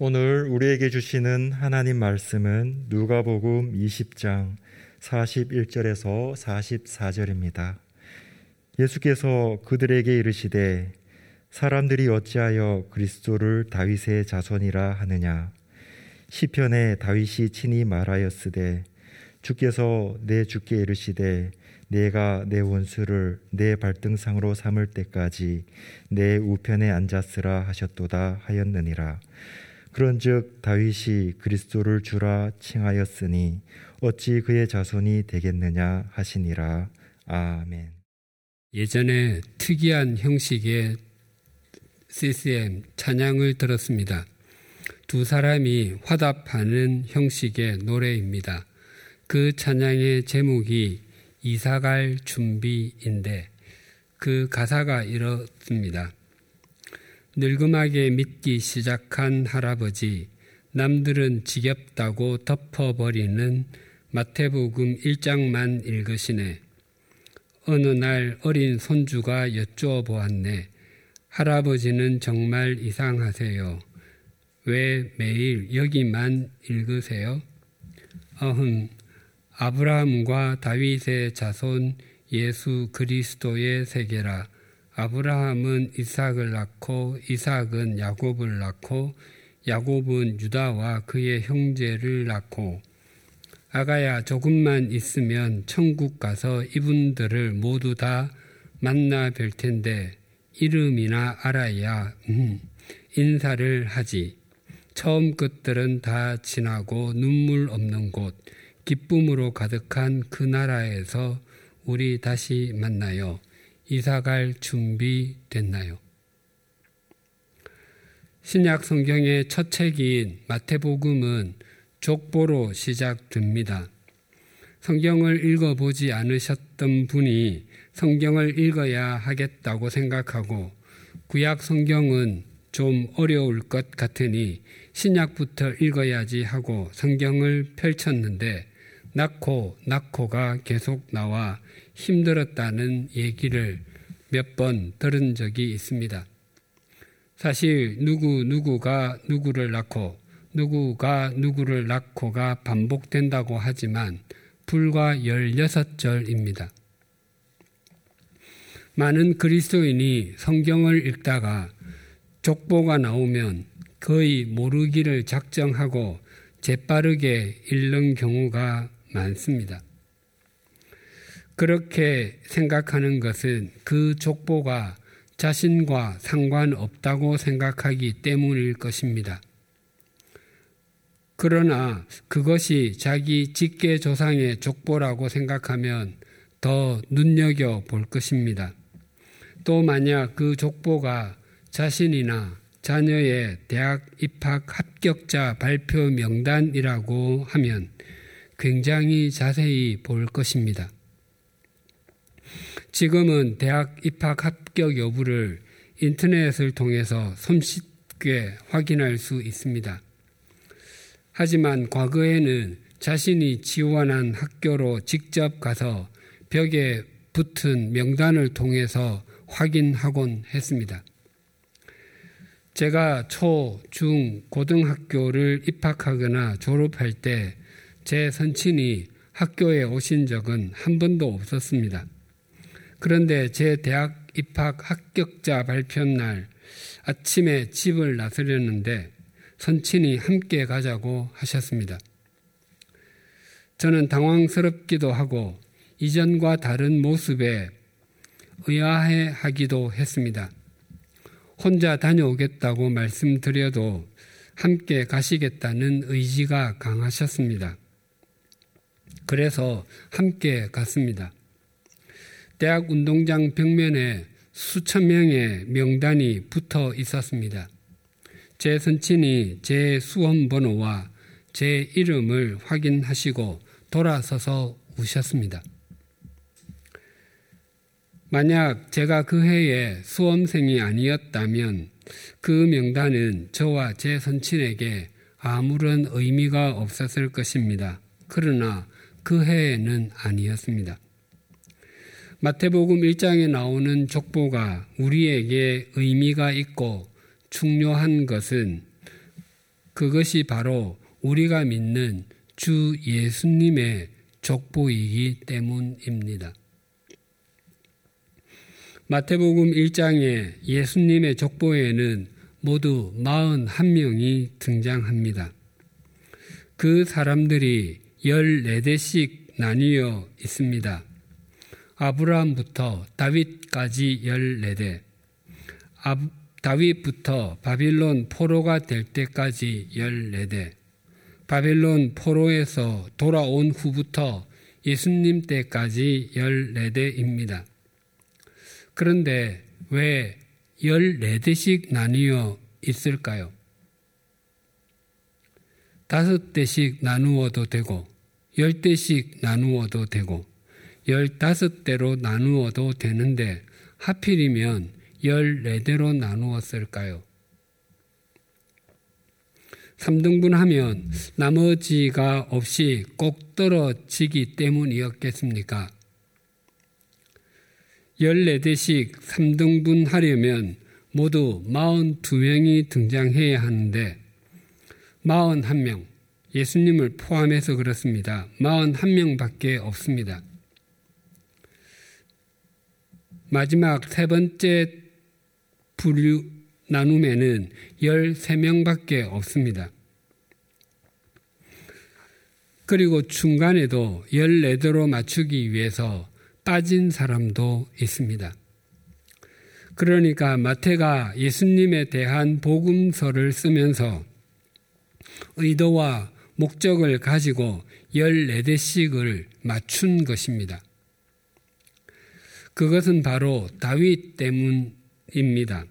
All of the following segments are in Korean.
오늘 우리에게 주시는 하나님 말씀은 누가복음 20장 41절에서 44절입니다. 예수께서 그들에게 이르시되 사람들이 어찌하여 그리스도를 다윗의 자손이라 하느냐 시편에 다윗이 친히 말하였으되 주께서 내 주께 이르시되 내가 내 원수를 내 발등상으로 삼을 때까지 내 우편에 앉았으라 하셨도다 하였느니라. 그런즉 다윗이 그리스도를 주라 칭하였으니 어찌 그의 자손이 되겠느냐 하시니라. 아멘. 예전에 특이한 형식의 CCM 찬양을 들었습니다. 두 사람이 화답하는 형식의 노래입니다. 그 찬양의 제목이 이사갈 준비인데 그 가사가 이렇습니다. 늙음하게 믿기 시작한 할아버지, 남들은 지겹다고 덮어버리는 마태복음 1장만 읽으시네. 어느 날 어린 손주가 여쭈어 보았네. 할아버지는 정말 이상하세요. 왜 매일 여기만 읽으세요? 어흠, 아브라함과 다윗의 자손 예수 그리스도의 세계라. 아브라함은 이삭을 낳고 이삭은 야곱을 낳고 야곱은 유다와 그의 형제를 낳고 아가야 조금만 있으면 천국 가서 이분들을 모두 다 만나 뵐 텐데 이름이나 알아야 음, 인사를 하지. 처음 것들은 다 지나고 눈물 없는 곳 기쁨으로 가득한 그 나라에서 우리 다시 만나요. 이사갈 준비 됐나요? 신약 성경의 첫 책인 마태복음은 족보로 시작됩니다. 성경을 읽어보지 않으셨던 분이 성경을 읽어야 하겠다고 생각하고 구약 성경은 좀 어려울 것 같으니 신약부터 읽어야지 하고 성경을 펼쳤는데 낳고 낳고가 계속 나와 힘들었다는 얘기를 몇 번 들은 적이 있습니다. 사실 누구 누구가 누구를 낳고 누구가 누구를 낳고가 반복된다고 하지만 불과 16절입니다. 많은 그리스도인이 성경을 읽다가 족보가 나오면 거의 모르기를 작정하고 재빠르게 읽는 경우가 많습니다. 그렇게 생각하는 것은 그 족보가 자신과 상관없다고 생각하기 때문일 것입니다. 그러나 그것이 자기 직계 조상의 족보라고 생각하면 더 눈여겨 볼 것입니다. 또 만약 그 족보가 자신이나 자녀의 대학 입학 합격자 발표 명단이라고 하면 굉장히 자세히 볼 것입니다. 지금은 대학 입학 합격 여부를 인터넷을 통해서 손쉽게 확인할 수 있습니다. 하지만 과거에는 자신이 지원한 학교로 직접 가서 벽에 붙은 명단을 통해서 확인하곤 했습니다. 제가 초, 중, 고등학교를 입학하거나 졸업할 때 제 선친이 학교에 오신 적은 한 번도 없었습니다. 그런데 제 대학 입학 합격자 발표 날 아침에 집을 나서려는데 선친이 함께 가자고 하셨습니다. 저는 당황스럽기도 하고 이전과 다른 모습에 의아해 하기도 했습니다. 혼자 다녀오겠다고 말씀드려도 함께 가시겠다는 의지가 강하셨습니다. 그래서 함께 갔습니다. 대학 운동장 벽면에 수천 명의 명단이 붙어 있었습니다. 제 선친이 제 수험 번호와 제 이름을 확인하시고 돌아서서 우셨습니다. 만약 제가 그 해에 수험생이 아니었다면 그 명단은 저와 제 선친에게 아무런 의미가 없었을 것입니다. 그러나 그 해에는 아니었습니다. 마태복음 1장에 나오는 족보가 우리에게 의미가 있고 중요한 것은 그것이 바로 우리가 믿는 주 예수님의 족보이기 때문입니다. 마태복음 1장에 예수님의 족보에는 모두 41명이 등장합니다. 그 사람들이 14대씩 나뉘어 있습니다. 아브라함부터 다윗까지 14대, 다윗부터 바빌론 포로가 될 때까지 14대, 바빌론 포로에서 돌아온 후부터 예수님 때까지 14대입니다. 그런데 왜 14대씩 나뉘어 있을까요? 다섯 대씩 나누어도 되고, 열 대씩 나누어도 되고, 열다섯 대로 나누어도 되는데, 하필이면 열네 대로 나누었을까요? 3등분 하면 나머지가 없이 꼭 떨어지기 때문이었겠습니까? 14대씩 3등분 하려면 모두 42명이 등장해야 하는데 41명, 예수님을 포함해서 그렇습니다. 41명밖에 없습니다. 마지막 세 번째 분류 나눔에는 13명밖에 없습니다. 그리고 중간에도 14대로 맞추기 위해서 빠진 사람도 있습니다. 그러니까 마태가 예수님에 대한 복음서를 쓰면서 의도와 목적을 가지고 14대씩을 맞춘 것입니다. 그것은 바로 다윗 때문입니다.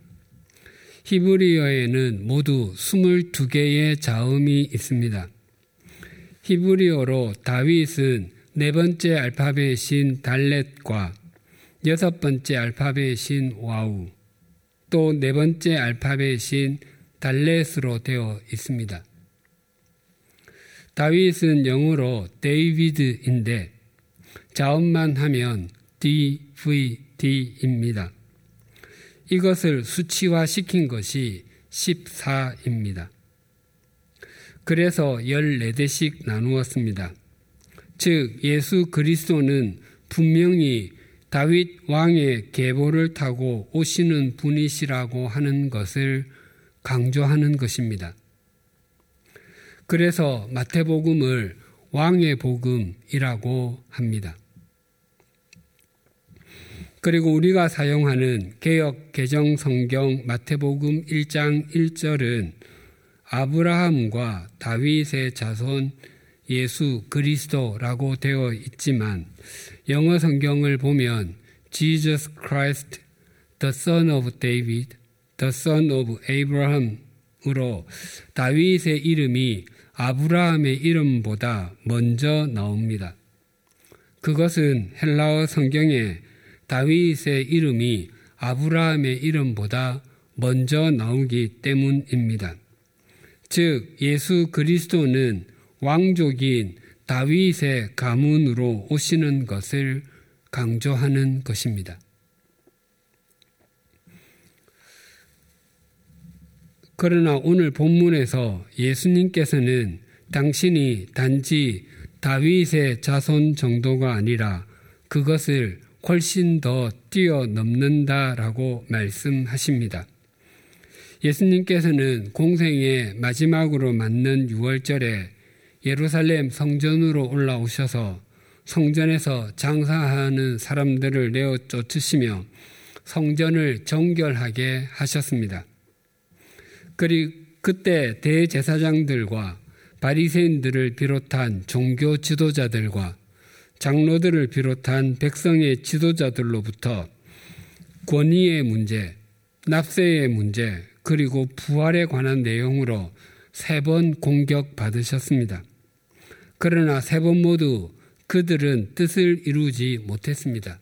히브리어에는 모두 22개의 자음이 있습니다. 히브리어로 다윗은 네 번째 알파벳인 달렛과 여섯 번째 알파벳인 와우, 또 네 번째 알파벳인 달렛으로 되어 있습니다. 다윗은 영어로 David인데 자음만 하면 DVD입니다. 이것을 수치화시킨 것이 14입니다. 그래서 14대씩 나누었습니다. 즉, 예수 그리스도는 분명히 다윗 왕의 계보를 타고 오시는 분이시라고 하는 것을 강조하는 것입니다. 그래서 마태복음을 왕의 복음이라고 합니다. 그리고 우리가 사용하는 개혁 개정 성경 마태복음 1장 1절은 아브라함과 다윗의 자손 예수 그리스도라고 되어 있지만 영어 성경을 보면 Jesus Christ, the Son of David, the Son of Abraham으로 다윗의 이름이 아브라함의 이름보다 먼저 나옵니다. 그것은 헬라어 성경에 다윗의 이름이 아브라함의 이름보다 먼저 나오기 때문입니다. 즉, 예수 그리스도는 왕족인 다윗의 가문으로 오시는 것을 강조하는 것입니다. 그러나 오늘 본문에서 예수님께서는 당신이 단지 다윗의 자손 정도가 아니라 그것을 훨씬 더 뛰어넘는다라고 말씀하십니다. 예수님께서는 공생의 마지막으로 맞는 6월절에 예루살렘 성전으로 올라오셔서 성전에서 장사하는 사람들을 내어 쫓으시며 성전을 정결하게 하셨습니다. 그리고 그때 대제사장들과 바리새인들을 비롯한 종교 지도자들과 장로들을 비롯한 백성의 지도자들로부터 권위의 문제, 납세의 문제, 그리고 부활에 관한 내용으로 세 번 공격받으셨습니다. 그러나 세 번 모두 그들은 뜻을 이루지 못했습니다.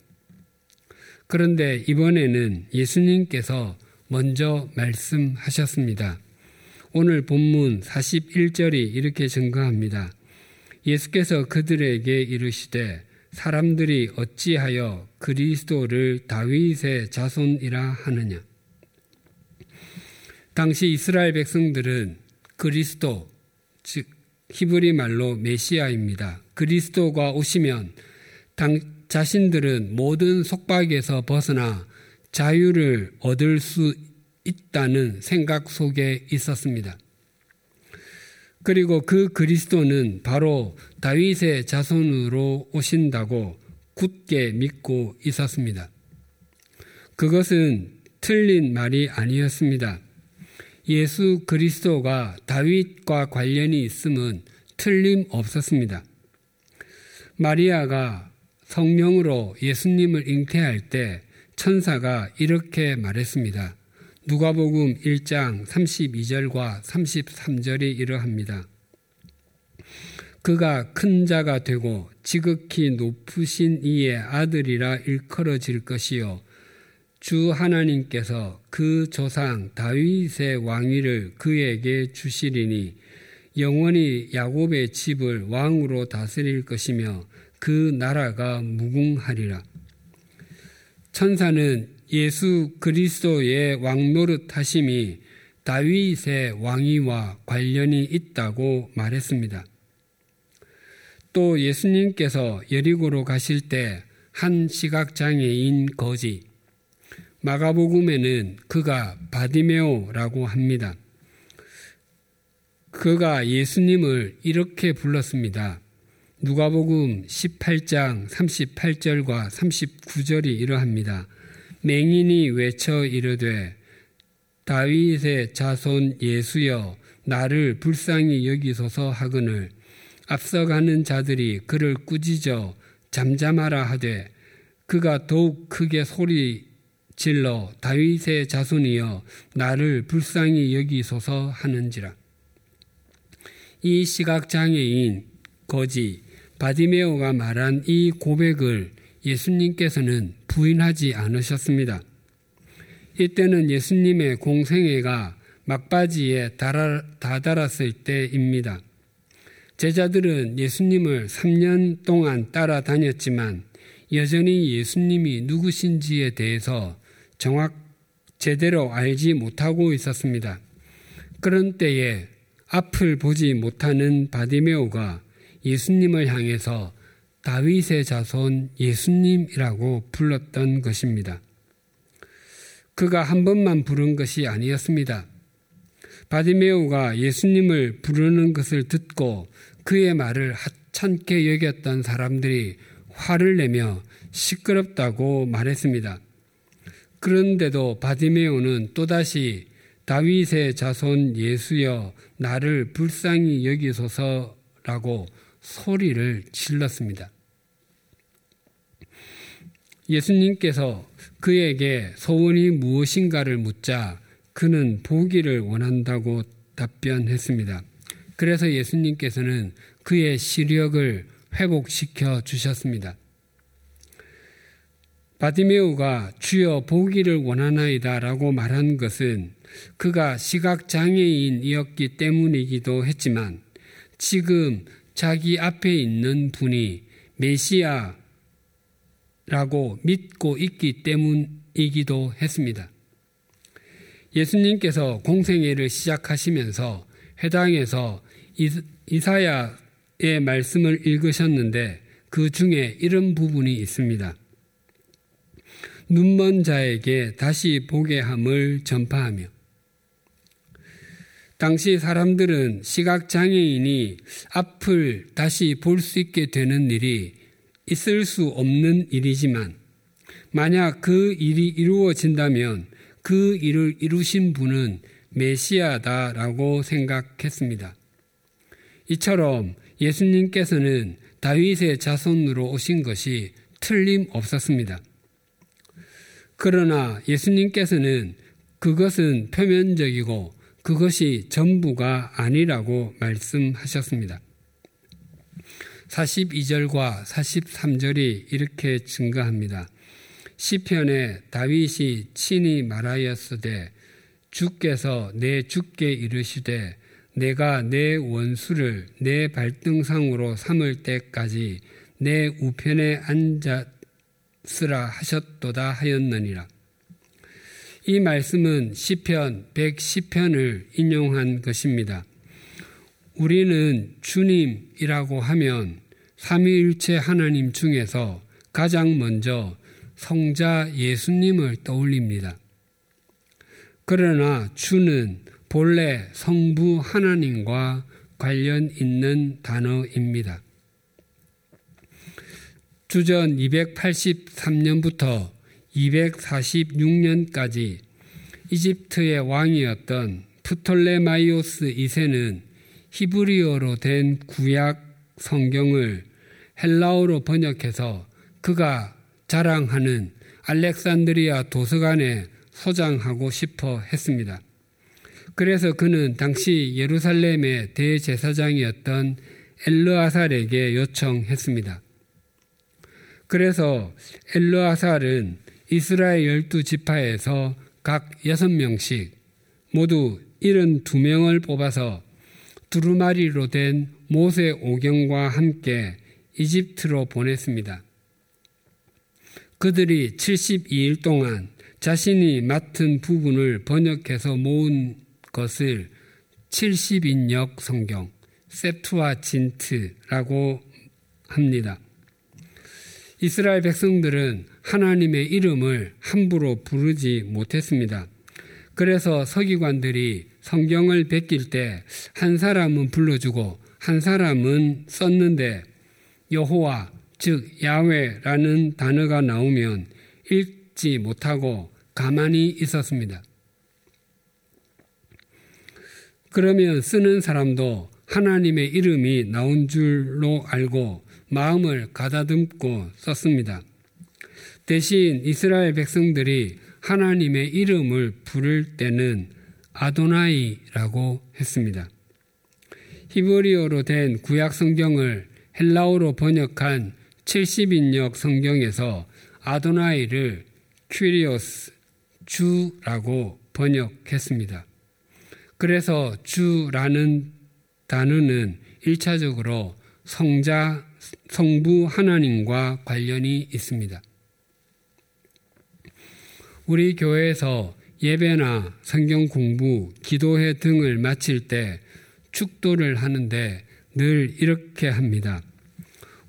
그런데 이번에는 예수님께서 먼저 말씀하셨습니다. 오늘 본문 41절이 이렇게 증거합니다. 예수께서 그들에게 이르시되 사람들이 어찌하여 그리스도를 다윗의 자손이라 하느냐. 당시 이스라엘 백성들은 그리스도, 즉 히브리 말로 메시아입니다. 그리스도가 오시면 당, 자신들은 모든 속박에서 벗어나 자유를 얻을 수 있다는 생각 속에 있었습니다. 그리고 그 그리스도는 바로 다윗의 자손으로 오신다고 굳게 믿고 있었습니다. 그것은 틀린 말이 아니었습니다. 예수 그리스도가 다윗과 관련이 있음은 틀림없었습니다. 마리아가 성령으로 예수님을 잉태할 때 천사가 이렇게 말했습니다. 누가복음 1장 32절과 33절이 이러합니다. 그가 큰 자가 되고 지극히 높으신 이의 아들이라 일컬어질 것이요 주 하나님께서 그 조상 다윗의 왕위를 그에게 주시리니 영원히 야곱의 집을 왕으로 다스릴 것이며 그 나라가 무궁하리라. 천사는 예수 그리스도의 왕 노릇 하심이 다윗의 왕위와 관련이 있다고 말했습니다. 또 예수님께서 여리고로 가실 때 한 시각장애인 거지 마가복음에는 그가 바디메오라고 합니다. 그가 예수님을 이렇게 불렀습니다. 누가복음 18장 38절과 39절이 이러합니다. 맹인이 외쳐 이르되 다윗의 자손 예수여 나를 불쌍히 여기소서 하거늘 앞서가는 자들이 그를 꾸짖어 잠잠하라 하되 그가 더욱 크게 소리 질러 다윗의 자손이여 나를 불쌍히 여기소서 하는지라. 이 시각 장애인 거지 바디메오가 말한 이 고백을 예수님께서는 부인하지 않으셨습니다. 이때는 예수님의 공생애가 막바지에 다다랐을 때입니다. 제자들은 예수님을 3년 동안 따라다녔지만 여전히 예수님이 누구신지에 대해서 정확 제대로 알지 못하고 있었습니다. 그런 때에 앞을 보지 못하는 바디메오가 예수님을 향해서 다윗의 자손 예수님이라고 불렀던 것입니다. 그가 한 번만 부른 것이 아니었습니다. 바디메오가 예수님을 부르는 것을 듣고 그의 말을 하찮게 여겼던 사람들이 화를 내며 시끄럽다고 말했습니다. 그런데도 바디메오는 또다시 다윗의 자손 예수여 나를 불쌍히 여기소서라고 소리를 질렀습니다. 예수님께서 그에게 소원이 무엇인가를 묻자 그는 보기를 원한다고 답변했습니다. 그래서 예수님께서는 그의 시력을 회복시켜 주셨습니다. 바디메우가 주여 보기를 원하나이다 라고 말한 것은 그가 시각장애인이었기 때문이기도 했지만 지금 자기 앞에 있는 분이 메시아라고 믿고 있기 때문이기도 했습니다. 예수님께서 공생애를 시작하시면서 회당에서 이사야의 말씀을 읽으셨는데 그 중에 이런 부분이 있습니다. 눈먼 자에게 다시 보게 함을 전파하며 당시 사람들은 시각장애인이 앞을 다시 볼 수 있게 되는 일이 있을 수 없는 일이지만 만약 그 일이 이루어진다면 그 일을 이루신 분은 메시아다라고 생각했습니다. 이처럼 예수님께서는 다윗의 자손으로 오신 것이 틀림없었습니다. 그러나 예수님께서는 그것은 표면적이고 그것이 전부가 아니라고 말씀하셨습니다. 42절과 43절이 이렇게 증가합니다. 시편에 다윗이 친히 말하였으되 주께서 내 주께 이르시되 내가 내 원수를 내 발등상으로 삼을 때까지 내 우편에 앉아 쓰라 하셨도다 하였느니라. 이 말씀은 시편 110편을 인용한 것입니다. 우리는 주님이라고 하면 삼위일체 하나님 중에서 가장 먼저 성자 예수님을 떠올립니다. 그러나 주는 본래 성부 하나님과 관련 있는 단어입니다. 주전 283년부터 246년까지 이집트의 왕이었던 프톨레마이오스 2세는 히브리어로 된 구약 성경을 헬라어로 번역해서 그가 자랑하는 알렉산드리아 도서관에 소장하고 싶어 했습니다. 그래서 그는 당시 예루살렘의 대제사장이었던 엘르아살에게 요청했습니다. 그래서 엘르아살은 이스라엘 열두 지파에서 각 여섯 명씩 모두 72명을 뽑아서 두루마리로 된 모세 오경과 함께 이집트로 보냈습니다. 그들이 72일 동안 자신이 맡은 부분을 번역해서 모은 것을 70인역 성경, 세투아 진트라고 합니다. 이스라엘 백성들은 하나님의 이름을 함부로 부르지 못했습니다. 그래서 서기관들이 성경을 베낄 때 한 사람은 불러주고 한 사람은 썼는데 여호와 즉 야훼라는 단어가 나오면 읽지 못하고 가만히 있었습니다. 그러면 쓰는 사람도 하나님의 이름이 나온 줄로 알고 마음을 가다듬고 썼습니다. 대신 이스라엘 백성들이 하나님의 이름을 부를 때는 아도나이라고 했습니다. 히브리어로 된 구약 성경을 헬라어로 번역한 70인역 성경에서 아도나이를 큐리오스 주라고 번역했습니다. 그래서 주라는 단어는 1차적으로 성자, 성부 하나님과 관련이 있습니다. 우리 교회에서 예배나 성경 공부, 기도회 등을 마칠 때 축도를 하는데 늘 이렇게 합니다.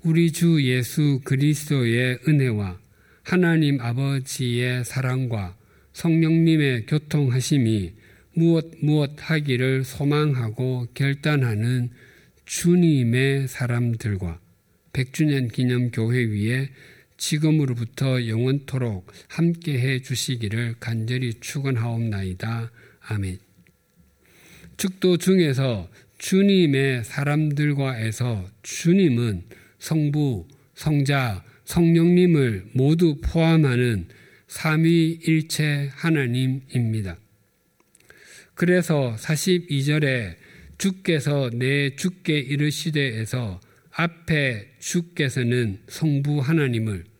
우리 주 예수 그리스도의 은혜와 하나님 아버지의 사랑과 성령님의 교통하심이 무엇 무엇 하기를 소망하고 결단하는 주님의 사람들과 백주년 기념 교회 위에 지금으로부터 영원토록 함께 해 주시기를 간절히 축원하옵나이다. 아멘. 축도 중에서 주님의 사람들과에서 주님은 성부, 성자, 성령님을 모두 포함하는 삼위일체 하나님입니다. 그래서 42절에 주께서 내 주께 이르시되에서 앞에 주께서는 성부 하나님을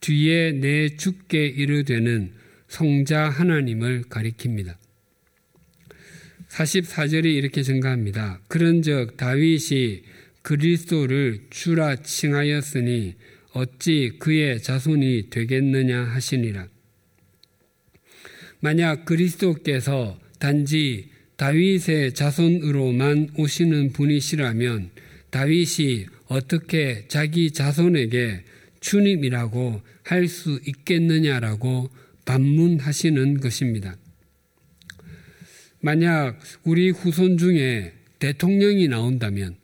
뒤에 내 주께 이르되는 성자 하나님을 가리킵니다. 44절이 이렇게 증가합니다. 그런즉 다윗이 그리스도를 주라 칭하였으니 어찌 그의 자손이 되겠느냐 하시니라. 만약 그리스도께서 단지 다윗의 자손으로만 오시는 분이시라면 다윗이 어떻게 자기 자손에게 주님이라고 할 수 있겠느냐라고 반문하시는 것입니다. 만약 우리 후손 중에 대통령이 나온다면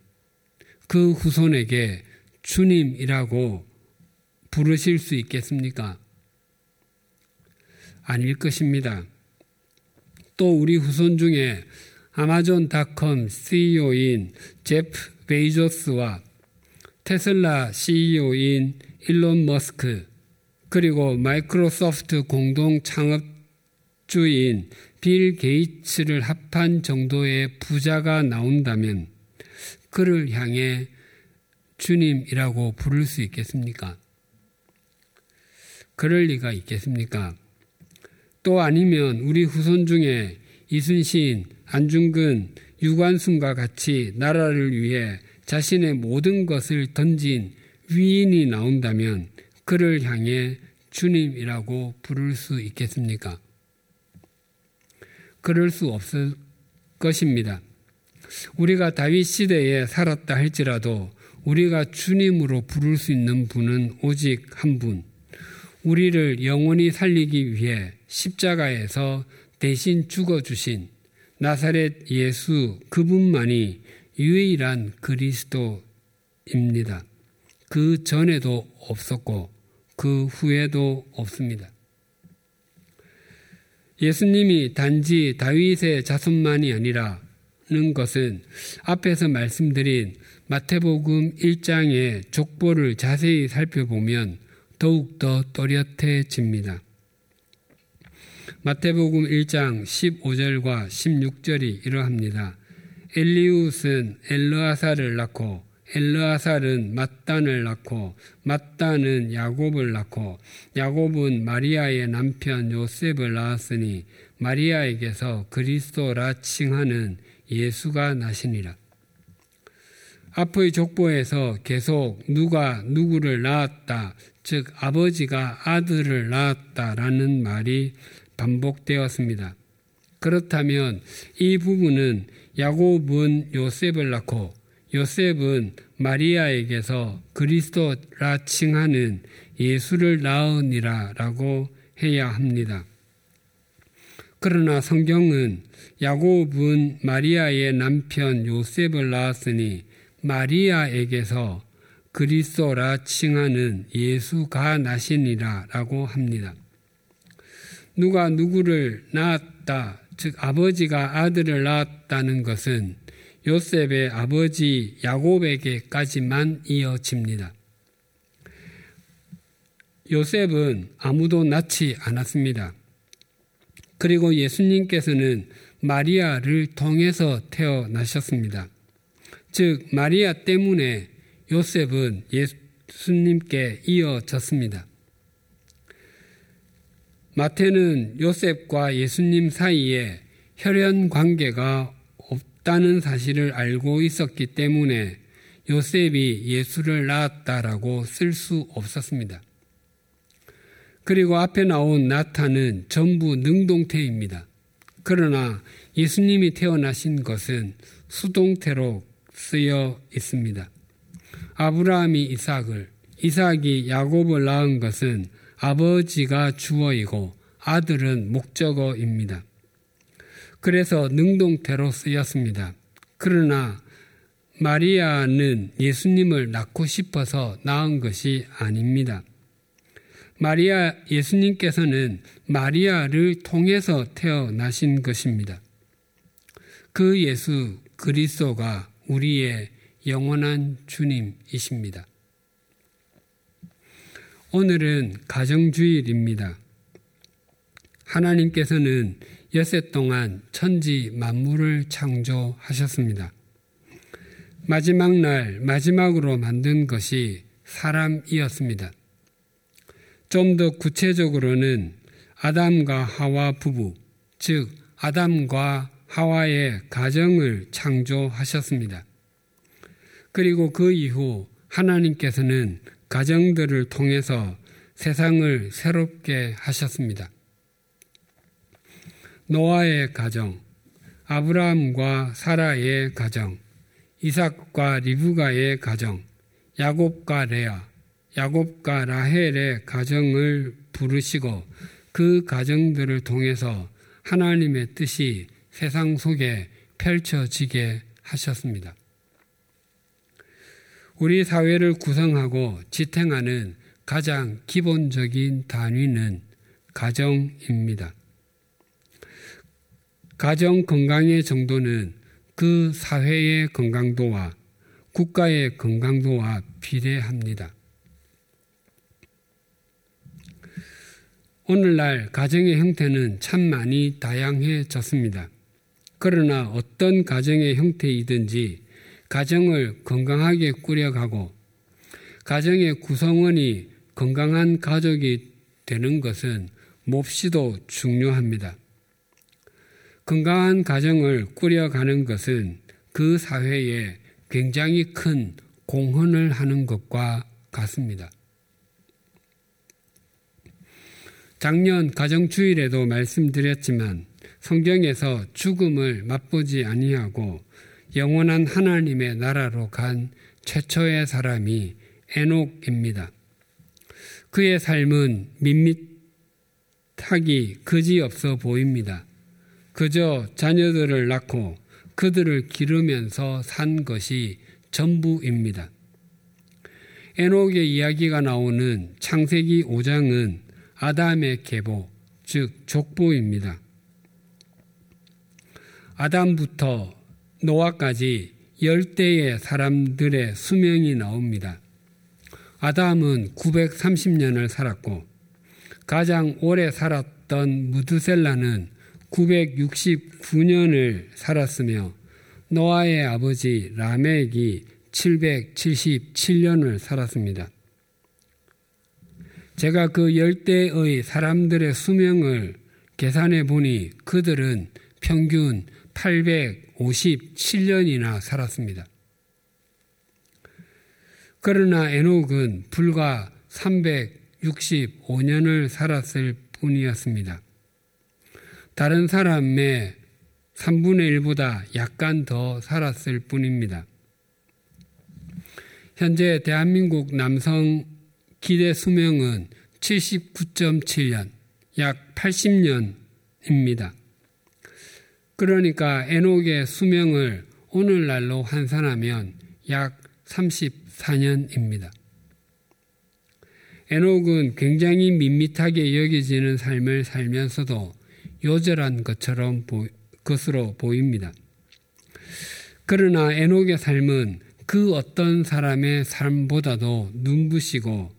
그 후손에게 주님이라고 부르실 수 있겠습니까? 아닐 것입니다. 또 우리 후손 중에 아마존닷컴 CEO인 제프 베이조스와 테슬라 CEO인 일론 머스크 그리고 마이크로소프트 공동 창업주인 빌 게이츠를 합한 정도의 부자가 나온다면 그를 향해 주님이라고 부를 수 있겠습니까? 그럴 리가 있겠습니까? 또 아니면 우리 후손 중에 이순신, 안중근, 유관순과 같이 나라를 위해 자신의 모든 것을 던진 위인이 나온다면 그를 향해 주님이라고 부를 수 있겠습니까? 그럴 수 없을 것입니다. 우리가 다윗 시대에 살았다 할지라도 우리가 주님으로 부를 수 있는 분은 오직 한 분. 우리를 영원히 살리기 위해 십자가에서 대신 죽어주신 나사렛 예수 그분만이 유일한 그리스도입니다. 그 전에도 없었고 그 후에도 없습니다. 예수님이 단지 다윗의 자손만이 아니라는 것은 앞에서 말씀드린 마태복음 1장의 족보를 자세히 살펴보면 더욱더 또렷해집니다. 마태복음 1장 15절과 16절이 이러합니다. 엘리웃은 엘르아사를 낳고 엘르아살은 mat단을 낳고 mat단은 야곱을 낳고 야곱은 마리아의 남편 요셉을 낳았으니 마리아에게서 그리스도라 칭하는 예수가 나시니라. 앞의 족보에서 계속 누가 누구를 낳았다, 즉 아버지가 아들을 낳았다라는 말이 반복되었습니다. 그렇다면 이 부분은 야곱은 요셉을 낳고 요셉은 마리아에게서 그리스도라 칭하는 예수를 낳으니라 라고 해야 합니다. 그러나 성경은 야곱은 마리아의 남편 요셉을 낳았으니 마리아에게서 그리스도라 칭하는 예수가 나시니라 라고 합니다. 누가 누구를 낳았다, 즉 아버지가 아들을 낳았다는 것은 요셉의 아버지 야곱에게까지만 이어집니다. 요셉은 아무도 낳지 않았습니다. 그리고 예수님께서는 마리아를 통해서 태어나셨습니다. 즉, 마리아 때문에 요셉은 예수님께 이어졌습니다. 마태는 요셉과 예수님 사이에 혈연 관계가 없다는 사실을 알고 있었기 때문에 요셉이 예수를 낳았다라고 쓸 수 없었습니다. 그리고 앞에 나온 나타는 전부 능동태입니다. 그러나 예수님이 태어나신 것은 수동태로 쓰여 있습니다. 아브라함이 이삭을, 이삭이 야곱을 낳은 것은 아버지가 주어이고 아들은 목적어입니다. 그래서 능동태로 쓰였습니다. 그러나 마리아는 예수님을 낳고 싶어서 낳은 것이 아닙니다. 마리아 예수님께서는 마리아를 통해서 태어나신 것입니다. 그 예수 그리스도가 우리의 영원한 주님이십니다. 오늘은 가정주일입니다. 하나님께서는 여세 동안 천지 만물을 창조하셨습니다. 마지막 날 마지막으로 만든 것이 사람이었습니다. 좀 더 구체적으로는 아담과 하와 부부, 즉 아담과 하와의 가정을 창조하셨습니다. 그리고 그 이후 하나님께서는 가정들을 통해서 세상을 새롭게 하셨습니다. 노아의 가정, 아브라함과 사라의 가정, 이삭과 리브가의 가정, 야곱과 레아, 야곱과 라헬의 가정을 부르시고 그 가정들을 통해서 하나님의 뜻이 세상 속에 펼쳐지게 하셨습니다. 우리 사회를 구성하고 지탱하는 가장 기본적인 단위는 가정입니다. 가정 건강의 정도는 그 사회의 건강도와 국가의 건강도와 비례합니다. 오늘날 가정의 형태는 참 많이 다양해졌습니다. 그러나 어떤 가정의 형태이든지 가정을 건강하게 꾸려가고 가정의 구성원이 건강한 가족이 되는 것은 몹시도 중요합니다. 건강한 가정을 꾸려가는 것은 그 사회에 굉장히 큰 공헌을 하는 것과 같습니다. 작년 가정주일에도 말씀드렸지만 성경에서 죽음을 맛보지 아니하고 영원한 하나님의 나라로 간 최초의 사람이 에녹입니다. 그의 삶은 밋밋하기 그지없어 보입니다. 그저 자녀들을 낳고 그들을 기르면서 산 것이 전부입니다. 에녹의 이야기가 나오는 창세기 5장은 아담의 계보, 즉 족보입니다. 아담부터 노아까지 열대의 사람들의 수명이 나옵니다. 아담은 930년을 살았고 가장 오래 살았던 무드셀라는 969년을 살았으며 노아의 아버지 라멕이 777년을 살았습니다. 제가 그 열대의 사람들의 수명을 계산해 보니 그들은 평균 857년이나 살았습니다. 그러나 에녹은 불과 365년을 살았을 뿐이었습니다. 다른 사람의 3분의 1보다 약간 더 살았을 뿐입니다. 현재 대한민국 남성 기대 수명은 79.7년, 약 80년입니다. 그러니까 에녹의 수명을 오늘날로 환산하면 약 34년입니다. 에녹은 굉장히 밋밋하게 여겨지는 삶을 살면서도 요절한 것처럼 보, 것으로 보입니다. 그러나 에녹의 삶은 그 어떤 사람의 삶보다도 눈부시고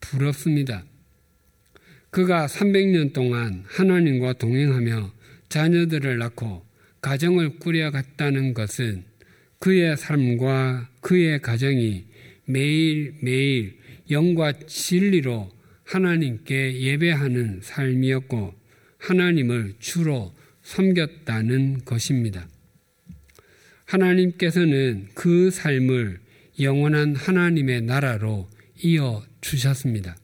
부럽습니다. 그가 300년 동안 하나님과 동행하며 자녀들을 낳고 가정을 꾸려갔다는 것은 그의 삶과 그의 가정이 매일매일 영과 진리로 하나님께 예배하는 삶이었고 하나님을 주로 섬겼다는 것입니다. 하나님께서는 그 삶을 영원한 하나님의 나라로 이어 주셨습니다.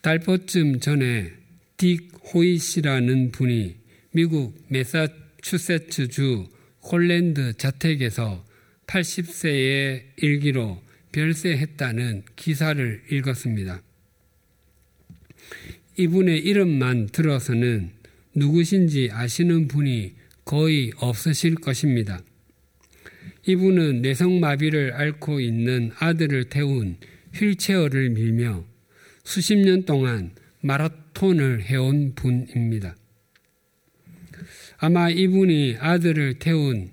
달포쯤 전에 딕 호이시라는 분이 미국 메사추세츠주 홀랜드 자택에서 80세의 일기로 별세했다는 기사를 읽었습니다. 이분의 이름만 들어서는 누구신지 아시는 분이 거의 없으실 것입니다. 이분은 뇌성마비를 앓고 있는 아들을 태운 휠체어를 밀며 수십 년 동안 마라톤을 해온 분입니다. 아마 이분이 아들을 태운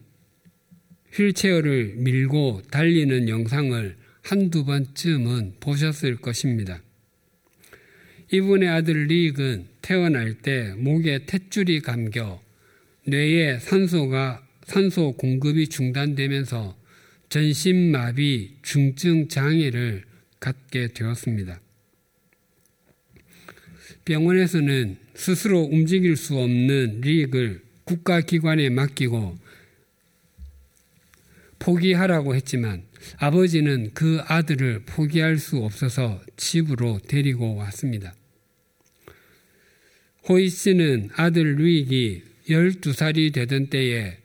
휠체어를 밀고 달리는 영상을 한두 번쯤은 보셨을 것입니다. 이분의 아들 리익은 태어날 때 목에 탯줄이 감겨 뇌에 산소가 산소 공급이 중단되면서 전신마비 중증 장애를 갖게 되었습니다. 병원에서는 스스로 움직일 수 없는 리익을 국가기관에 맡기고 포기하라고 했지만 아버지는 그 아들을 포기할 수 없어서 집으로 데리고 왔습니다. 호이 씨는 아들 루익이 12살이 되던 때에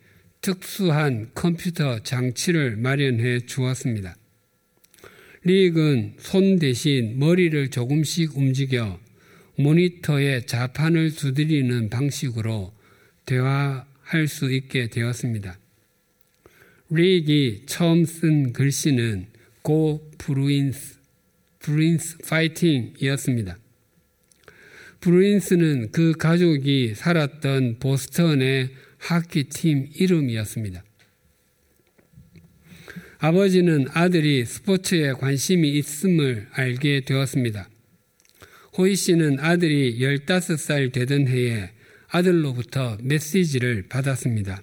특수한 컴퓨터 장치를 마련해 주었습니다. 리익은 손 대신 머리를 조금씩 움직여 모니터에 자판을 두드리는 방식으로 대화할 수 있게 되었습니다. 리익이 처음 쓴 글씨는 Go Bruins, Bruins Fighting 이었습니다. 브루인스는 그 가족이 살았던 보스턴의 하키팀 이름이었습니다. 아버지는 아들이 스포츠에 관심이 있음을 알게 되었습니다. 호이 씨는 아들이 15살 되던 해에 아들로부터 메시지를 받았습니다.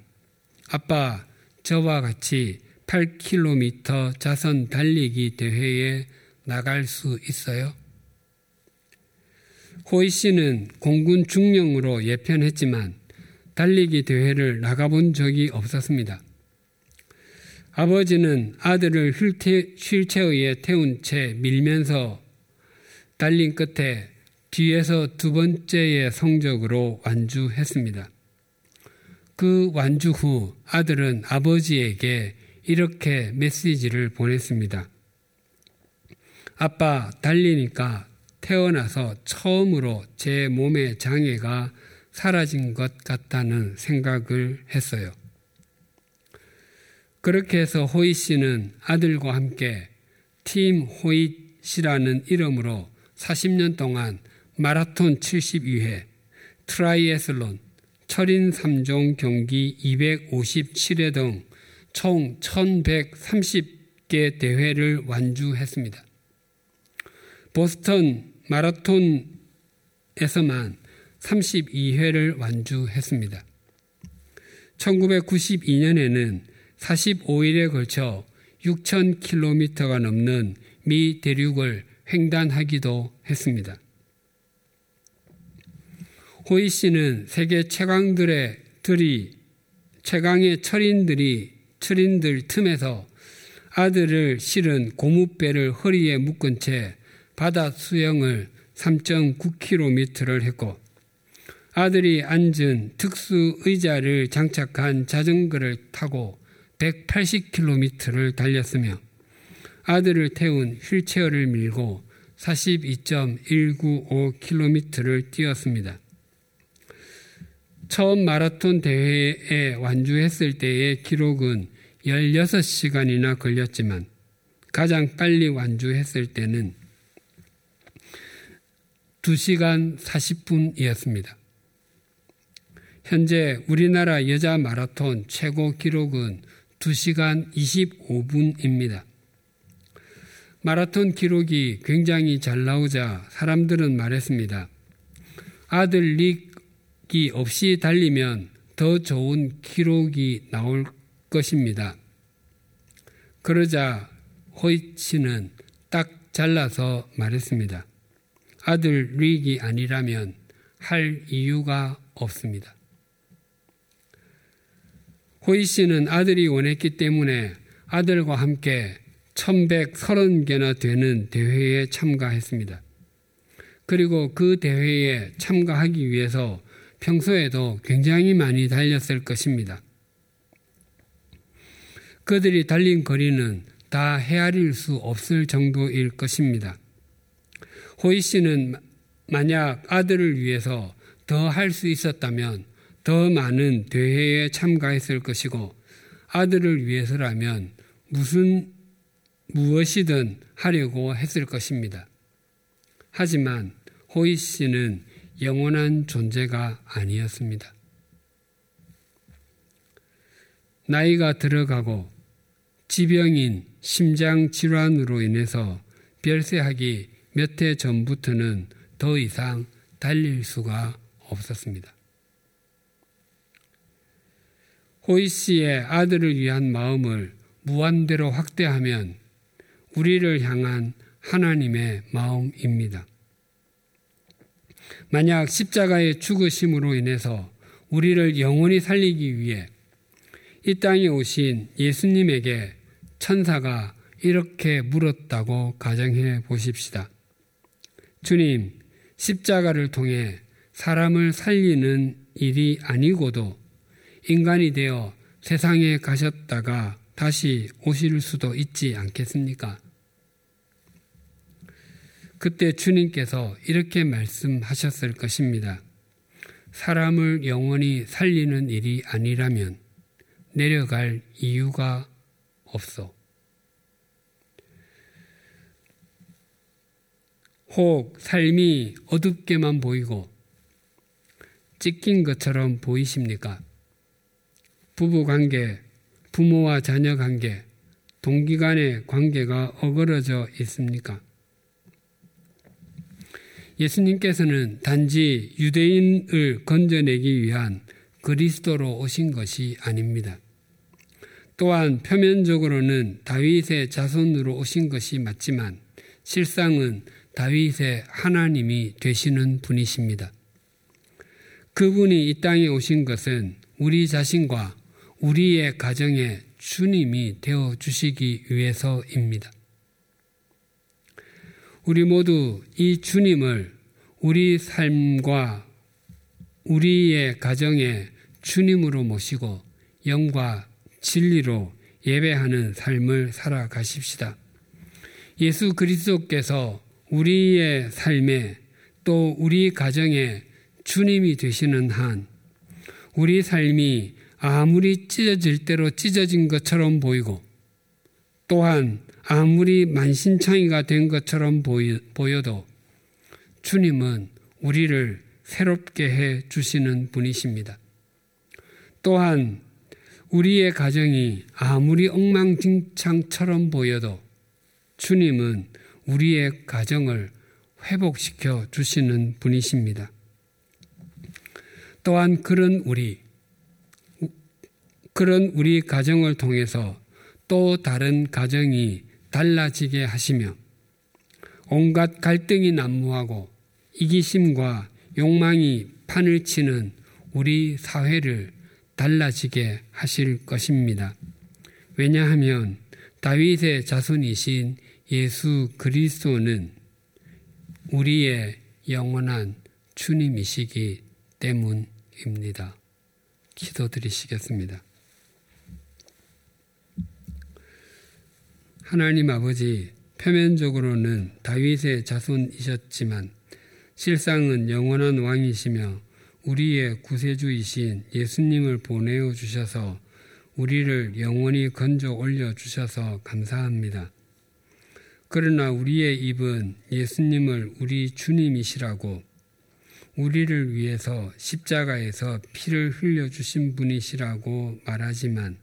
아빠, 저와 같이 8km 자선 달리기 대회에 나갈 수 있어요? 호이 씨는 공군 중령으로 예편했지만 달리기 대회를 나가본 적이 없었습니다. 아버지는 아들을 휠체어에 태운 채 밀면서 달린 끝에 뒤에서 두 번째의 성적으로 완주했습니다. 그 완주 후 아들은 아버지에게 이렇게 메시지를 보냈습니다. 아빠, 달리니까 태어나서 처음으로 제 몸의 장애가 사라진 것 같다는 생각을 했어요. 그렇게 해서 호잇 씨는 아들과 함께 팀 호잇이라는 이름으로 40년 동안 마라톤 72회, 트라이애슬론, 철인 3종 경기 257회 등 총 1130개 대회를 완주했습니다. 보스턴 마라톤에서만 32회를 완주했습니다. 1992년에는 45일에 걸쳐 6,000km가 넘는 미 대륙을 횡단하기도 했습니다. 호이 씨는 세계 최강들의 들이 최강의 철인들이 철인들 틈에서 아들을 실은 고무배를 허리에 묶은 채 바다 수영을 3.9km를 했고 아들이 앉은 특수 의자를 장착한 자전거를 타고 180km를 달렸으며 아들을 태운 휠체어를 밀고 42.195km를 뛰었습니다. 처음 마라톤 대회에 완주했을 때의 기록은 16시간이나 걸렸지만 가장 빨리 완주했을 때는 2시간 40분이었습니다. 현재 우리나라 여자 마라톤 최고 기록은 2시간 25분입니다. 마라톤 기록이 굉장히 잘 나오자 사람들은 말했습니다. 아들 릭이 없이 달리면 더 좋은 기록이 나올 것입니다. 그러자 호이치는 딱 잘라서 말했습니다. 아들 릭이 아니라면 할 이유가 없습니다. 호이 씨는 아들이 원했기 때문에 아들과 함께 1130개나 되는 대회에 참가했습니다. 그리고 그 대회에 참가하기 위해서 평소에도 굉장히 많이 달렸을 것입니다. 그들이 달린 거리는 다 헤아릴 수 없을 정도일 것입니다. 호이 씨는 만약 아들을 위해서 더 할 수 있었다면 더 많은 대회에 참가했을 것이고 아들을 위해서라면 무슨 무엇이든 하려고 했을 것입니다. 하지만 호이 씨는 영원한 존재가 아니었습니다. 나이가 들어가고 지병인 심장 질환으로 인해서 별세하기 몇 해 전부터는 더 이상 달릴 수가 없었습니다. 호이 씨의 아들을 위한 마음을 무한대로 확대하면 우리를 향한 하나님의 마음입니다. 만약 십자가의 죽으심으로 인해서 우리를 영원히 살리기 위해 이 땅에 오신 예수님에게 천사가 이렇게 물었다고 가정해 보십시다. 주님, 십자가를 통해 사람을 살리는 일이 아니고도 인간이 되어 세상에 가셨다가 다시 오실 수도 있지 않겠습니까? 그때 주님께서 이렇게 말씀하셨을 것입니다. 사람을 영원히 살리는 일이 아니라면 내려갈 이유가 없어. 혹 삶이 어둡게만 보이고 찢긴 것처럼 보이십니까? 부부 관계, 부모와 자녀 관계, 동기 간의 관계가 어그러져 있습니까? 예수님께서는 단지 유대인을 건져내기 위한 그리스도로 오신 것이 아닙니다. 또한 표면적으로는 다윗의 자손으로 오신 것이 맞지만 실상은 다윗의 하나님이 되시는 분이십니다. 그분이 이 땅에 오신 것은 우리 자신과 우리의 가정에 주님이 되어 주시기 위해서입니다. 우리 모두 이 주님을 우리 삶과 우리의 가정에 주님으로 모시고 영과 진리로 예배하는 삶을 살아가십시다. 예수 그리스도께서 우리의 삶에 또 우리 가정에 주님이 되시는 한 우리 삶이 아무리 찢어질 대로 찢어진 것처럼 보이고 또한 아무리 만신창이가 된 것처럼 보여도 주님은 우리를 새롭게 해 주시는 분이십니다. 또한 우리의 가정이 아무리 엉망진창처럼 보여도 주님은 우리의 가정을 회복시켜 주시는 분이십니다. 또한 그런 우리, 그런 우리 가정을 통해서 또 다른 가정이 달라지게 하시며 온갖 갈등이 난무하고 이기심과 욕망이 판을 치는 우리 사회를 달라지게 하실 것입니다. 왜냐하면 다윗의 자손이신 예수 그리스도는 우리의 영원한 주님이시기 때문입니다. 기도드리시겠습니다. 하나님 아버지, 표면적으로는 다윗의 자손이셨지만 실상은 영원한 왕이시며 우리의 구세주이신 예수님을 보내어 주셔서 우리를 영원히 건져 올려 주셔서 감사합니다. 그러나 우리의 입은 예수님을 우리 주님이시라고 우리를 위해서 십자가에서 피를 흘려 주신 분이시라고 말하지만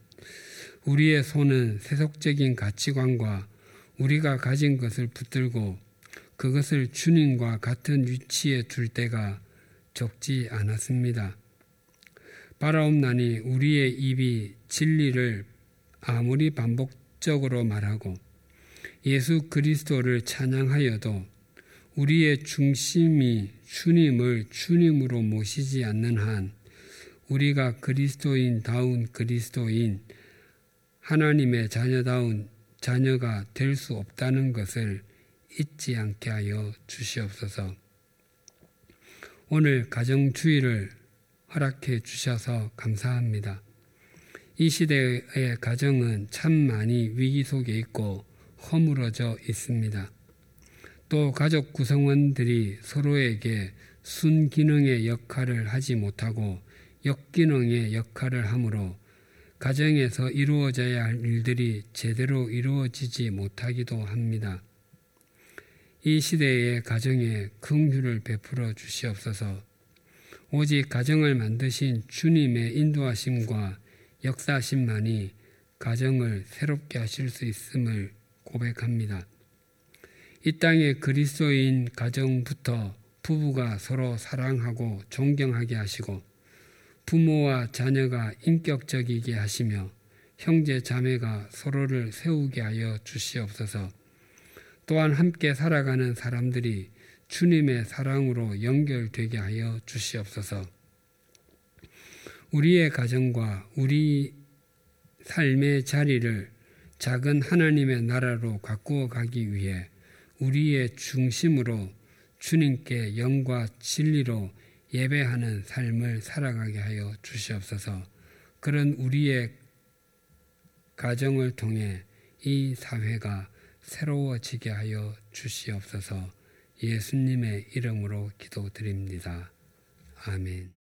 우리의 손은 세속적인 가치관과 우리가 가진 것을 붙들고 그것을 주님과 같은 위치에 둘 때가 적지 않았습니다. 바라옵나니 우리의 입이 진리를 아무리 반복적으로 말하고 예수 그리스도를 찬양하여도 우리의 중심이 주님을 주님으로 모시지 않는 한 우리가 그리스도인다운 그리스도인 하나님의 자녀다운 자녀가 될 수 없다는 것을 잊지 않게 하여 주시옵소서. 오늘 가정주의를 허락해 주셔서 감사합니다. 이 시대의 가정은 참 많이 위기 속에 있고 허물어져 있습니다. 또 가족 구성원들이 서로에게 순기능의 역할을 하지 못하고 역기능의 역할을 하므로 가정에서 이루어져야 할 일들이 제대로 이루어지지 못하기도 합니다. 이 시대의 가정에 긍휼을 베풀어 주시옵소서. 오직 가정을 만드신 주님의 인도하심과 역사심만이 가정을 새롭게 하실 수 있음을 고백합니다. 이 땅의 그리스도인 가정부터 부부가 서로 사랑하고 존경하게 하시고 부모와 자녀가 인격적이게 하시며 형제 자매가 서로를 세우게 하여 주시옵소서. 또한 함께 살아가는 사람들이 주님의 사랑으로 연결되게 하여 주시옵소서. 우리의 가정과 우리 삶의 자리를 작은 하나님의 나라로 가꾸어 가기 위해 우리의 중심으로 주님께 영과 진리로 예배하는 삶을 살아가게 하여 주시옵소서. 그런 우리의 가정을 통해 이 사회가 새로워지게 하여 주시옵소서. 예수님의 이름으로 기도드립니다. 아멘.